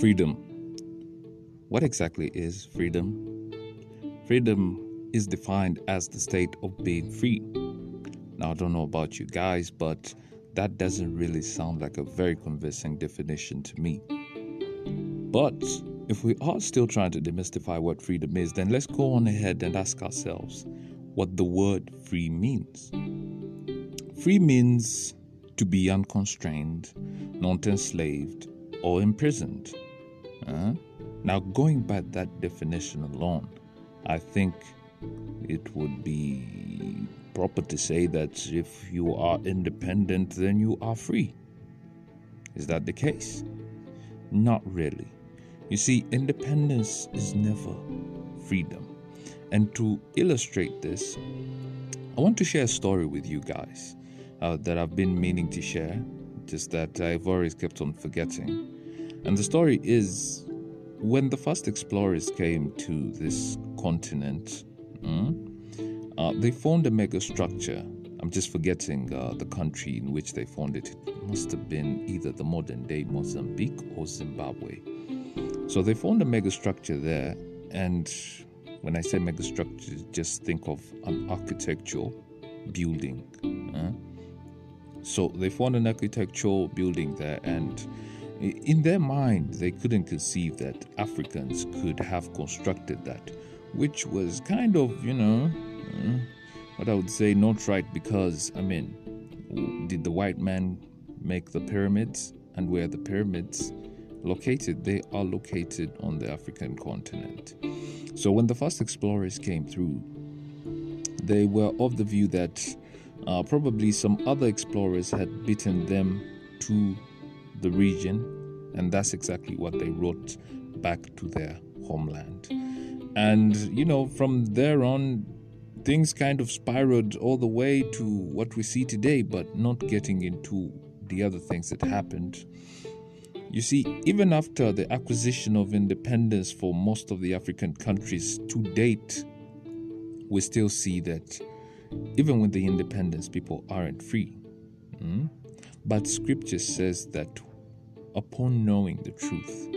Freedom. What exactly is freedom? Freedom is defined as the state of being free. Now, I don't know about you guys, but that doesn't really sound like a very convincing definition to me. But if we are still trying to demystify what freedom is, then let's go on ahead and ask ourselves what the word free means. Free means to be unconstrained, not enslaved, or imprisoned. Uh, now, going by that definition alone, I think it would be proper to say that if you are independent, then you are free. Is that the case? Not really. You see, independence is never freedom. And to illustrate this, I want to share a story with you guys uh, that I've been meaning to share, just that I've always kept on forgetting. And the story is when the first explorers came to this continent, mm, uh, they found a mega structure. I'm just forgetting uh, the country in which they found it. It must have been either the modern day Mozambique or Zimbabwe. So they found a megastructure there, and when I say megastructure, just think of an architectural building. Uh? So they found an architectural building there, and in their mind, they couldn't conceive that Africans could have constructed that, which was kind of, you know, uh, what I would say not right because, I mean, did the white man make the pyramids? And where the pyramids located, they are located on the African continent. So when the first explorers came through, they were of the view that uh, probably some other explorers had beaten them to the region, and that's exactly what they wrote back to their homeland. And you know, from there on, things kind of spiraled all the way to what we see today, but not getting into the other things that happened you see, even after the acquisition of independence for most of the African countries to date, we still see that even with the independence, people aren't free. Mm? But scripture says that upon knowing the truth,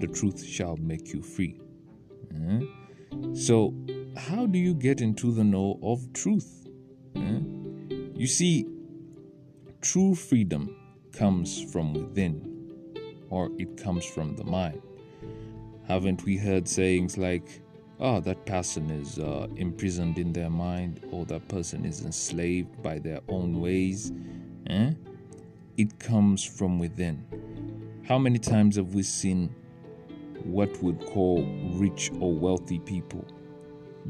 the truth shall make you free. So, how do you get into the know of truth? You see, true freedom comes from within or it comes from the mind. Haven't we heard sayings like, oh, that person is uh, imprisoned in their mind, or that person is enslaved by their own ways? Eh? It comes from within. How many times have we seen what we'd call rich or wealthy people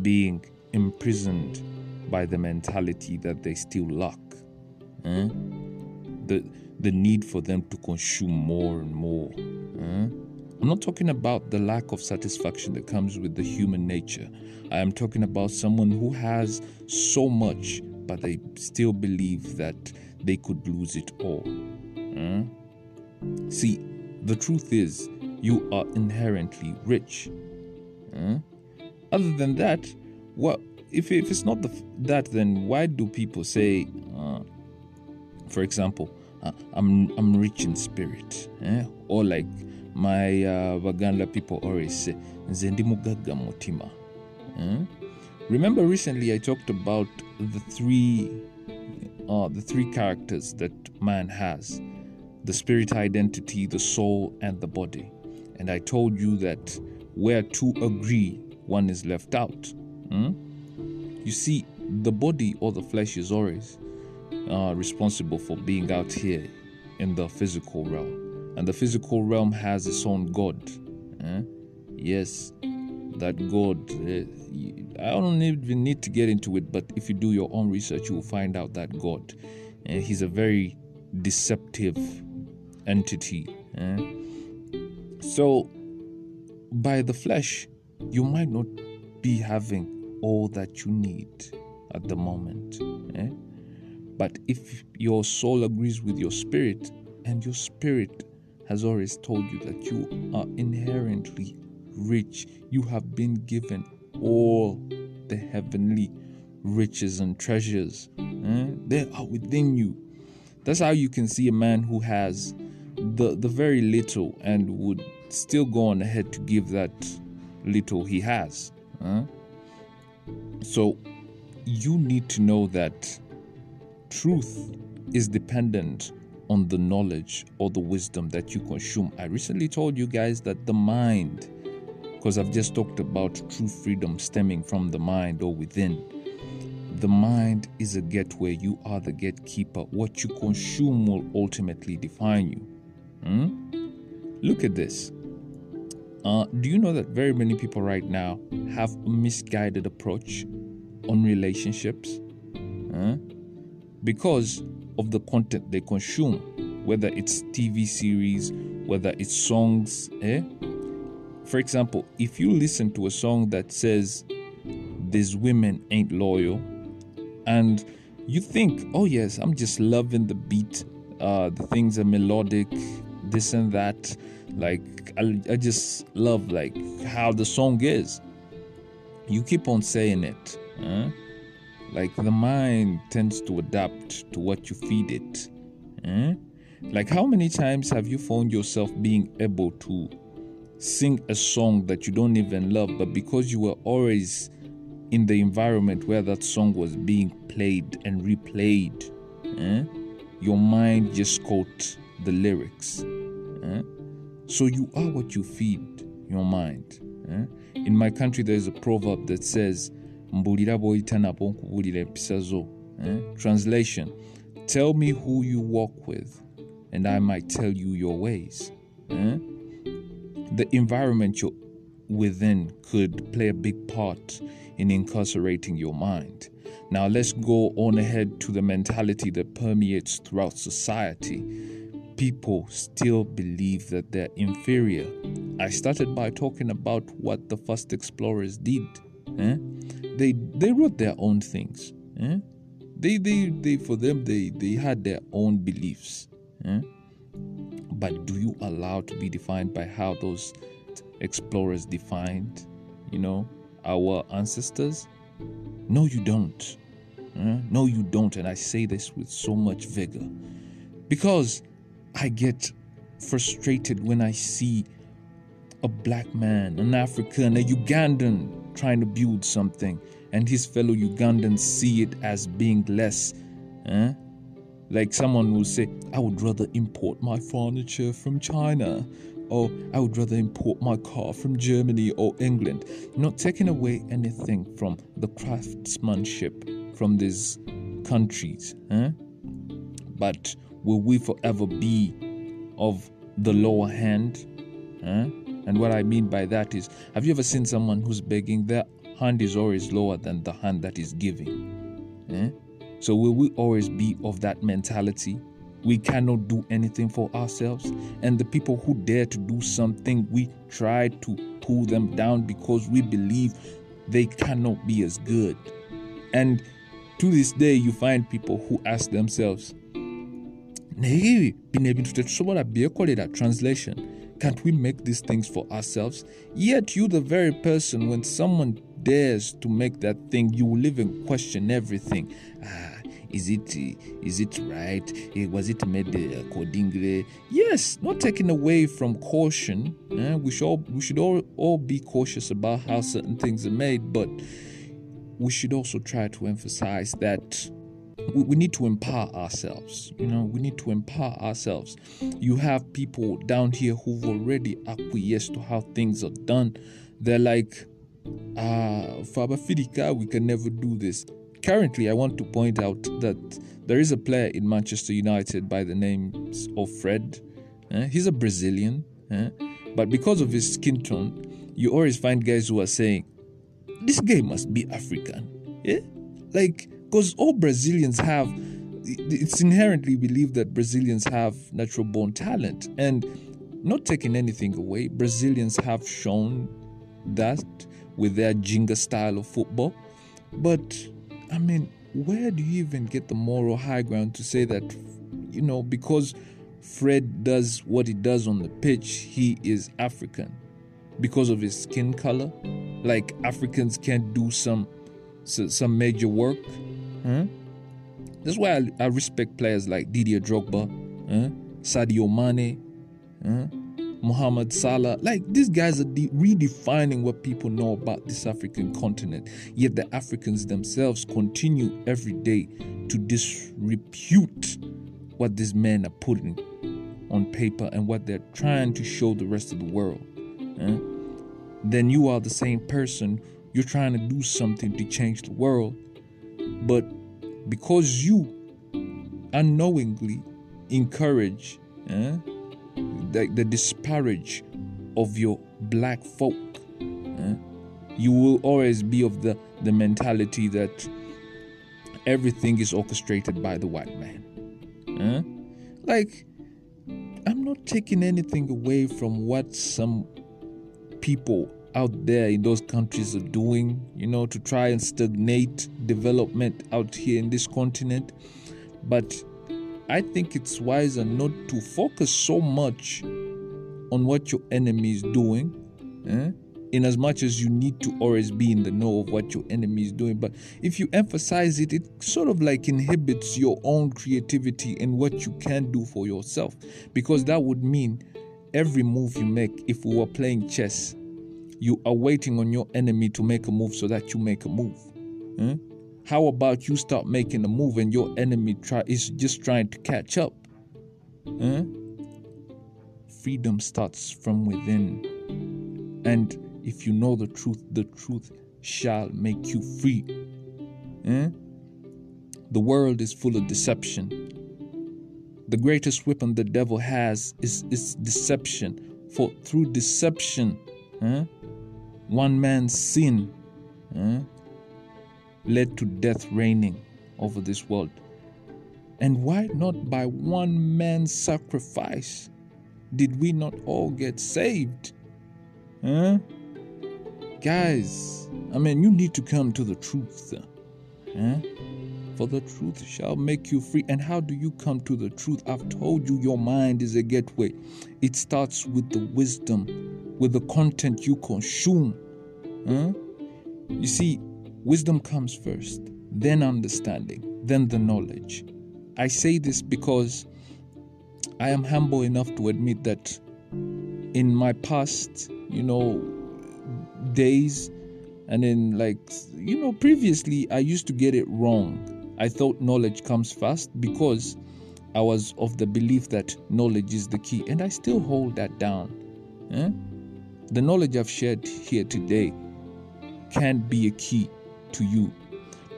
being imprisoned by the mentality that they still lack? Eh? The, the need for them to consume more and more. Uh, I'm not talking about the lack of satisfaction that comes with the human nature. I am talking about someone who has so much, but they still believe that they could lose it all. Uh, see, the truth is, you are inherently rich. Uh, other than that, what if, if it's not the, that, then why do people say, uh, for example, uh, I'm I'm rich in spirit, eh? or like my uh, Baganda people always say, Zendimugaga Mutima. Eh? Remember recently I talked about the three uh, the three characters that man has the spirit identity, the soul, and the body. And I told you that where two agree, one is left out. Hmm? You see, the body or the flesh is always uh, responsible for being out here in the physical realm. And the physical realm has its own God. Eh? Yes, that God. Uh, I don't even need to get into it, but if you do your own research, you will find out that God. Uh, he's a very deceptive entity. Eh? So, by the flesh, you might not be having all that you need at the moment. Eh? But if your soul agrees with your spirit, and your spirit has always told you that you are inherently rich, you have been given all the heavenly riches and treasures. Eh? They are within you. That's how you can see a man who has the the very little and would still go on ahead to give that little he has. Huh? So you need to know that truth is dependent on the knowledge or the wisdom that you consume. I recently told you guys that the mind, because I've just talked about true freedom stemming from the mind or within. The mind is a gateway. You are the gatekeeper. What you consume will ultimately define you. Hmm? Look at this. Uh, do you know that very many people right now have a misguided approach on relationships? Huh? Because of the content they consume, whether it's TV series, whether it's songs. Eh? For example, if you listen to a song that says, These women ain't loyal, and you think, oh, yes, I'm just loving the beat, uh, the things are melodic, this and that like I, I just love like how the song is you keep on saying it huh? like the mind tends to adapt to what you feed it huh? like how many times have you found yourself being able to sing a song that you don't even love but because you were always in the environment where that song was being played and replayed eh? your mind just caught the lyrics eh? So you are what you feed your mind. Eh? In my country, there is a proverb that says, eh? Translation, tell me who you walk with, and I might tell you your ways. Eh? The environment you're within could play a big part in incarcerating your mind. Now, let's go on ahead to the mentality that permeates throughout society people still believe that they're inferior. I started by talking about what the first explorers did. Eh? They they wrote their own things. Eh? They, they they for them they they had their own beliefs. Eh? But do you allow to be defined by how those explorers defined, you know, our ancestors? No, you don't. Eh? No, you don't. And I say this with so much vigor. Because I get frustrated when I see a black man, an African, a Ugandan trying to build something, and his fellow Ugandans see it as being less. Like someone will say, I would rather import my furniture from China, or I would rather import my car from Germany or England. Not taking away anything from the craftsmanship from these countries. Eh? But will we forever be of the lower hand? Huh? And what I mean by that is, have you ever seen someone who's begging? Their hand is always lower than the hand that is giving. Eh? So, will we always be of that mentality? We cannot do anything for ourselves. And the people who dare to do something, we try to pull them down because we believe they cannot be as good. And to this day, you find people who ask themselves, translation can't we make these things for ourselves yet you the very person when someone dares to make that thing you will even question everything ah, is it is it right eh, was it made accordingly yes not taken away from caution eh? we should all, we should all, all be cautious about how certain things are made but we should also try to emphasize that we, need to empower ourselves. You know, we need to empower ourselves. You have people down here who've already acquiesced to how things are done. They're like, ah, Faba Fidika, we can never do this. Currently, I want to point out that there is a player in Manchester United by the name of Fred. Eh? He's a Brazilian, eh? but because of his skin tone, you always find guys who are saying, "This guy must be African." Yeah, like because all Brazilians have it's inherently believed that Brazilians have natural born talent and not taking anything away Brazilians have shown that with their ginga style of football but I mean where do you even get the moral high ground to say that you know because Fred does what he does on the pitch he is African because of his skin color like Africans can't do some some major work Huh? That's why I, I, respect players like Didier Drogba, huh? Sadio Mane, Uh, Muhammad Salah. Like these guys are de- redefining what people know about this African continent. Yet the Africans themselves continue every day to disrepute what these men are putting on paper and what they're trying to show the rest of the world. Eh? Then you are the same person. You're trying to do something to change the world. But because you unknowingly encourage eh, the, the disparage of your black folk, eh, you will always be of the, the mentality that everything is orchestrated by the white man. Eh? Like, I'm not taking anything away from what some people out there in those countries are doing, you know, to try and stagnate development out here in this continent. But I think it's wiser not to focus so much on what your enemy is doing. Eh? in as much as you need to always be in the know of what your enemy is doing. But if you emphasize it, it sort of like inhibits your own creativity and what you can do for yourself. Because that would mean every move you make, if we were playing chess, you are waiting on your enemy to make a move so that you make a move. Hmm? How about you start making a move and your enemy try is just trying to catch up? Hmm? Freedom starts from within. And if you know the truth, the truth shall make you free. Eh? The world is full of deception. The greatest weapon the devil has is, is deception. For through deception, eh, one man's sin led to death reigning over this world. And why not by one man's sacrifice did we not all get saved? Huh? Guys, I mean, you need to come to the truth. Eh? For the truth shall make you free. And how do you come to the truth? I've told you your mind is a gateway. It starts with the wisdom, with the content you consume. Huh? You see, wisdom comes first, then understanding, then the knowledge. I say this because I am humble enough to admit that in my past, you know, days and then like you know previously i used to get it wrong i thought knowledge comes first because i was of the belief that knowledge is the key and i still hold that down eh? the knowledge i've shared here today can't be a key to you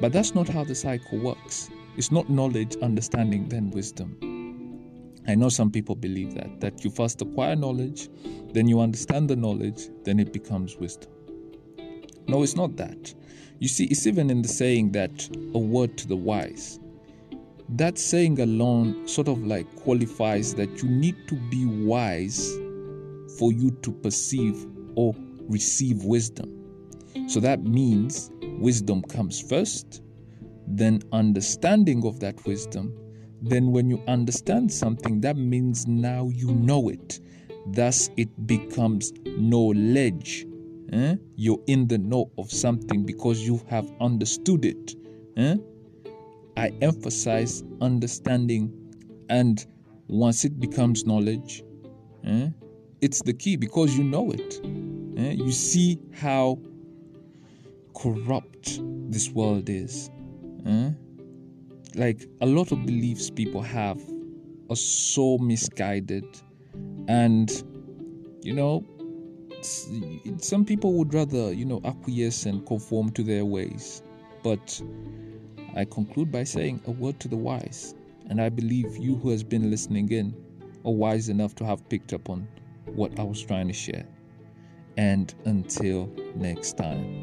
but that's not how the cycle works it's not knowledge understanding then wisdom I know some people believe that, that you first acquire knowledge, then you understand the knowledge, then it becomes wisdom. No, it's not that. You see, it's even in the saying that a word to the wise. That saying alone sort of like qualifies that you need to be wise for you to perceive or receive wisdom. So that means wisdom comes first, then understanding of that wisdom. Then, when you understand something, that means now you know it. Thus, it becomes knowledge Eh? You're in the know of something because you have understood it. Eh? I emphasize understanding, and once it becomes knowledge, eh, it's the key because you know it. Eh? You see how corrupt this world is. Eh? Like a lot of beliefs people have are so misguided, and you know, some people would rather, you know, acquiesce and conform to their ways. But I conclude by saying a word to the wise. And I believe you who has been listening in are wise enough to have picked up on what I was trying to share. And until next time.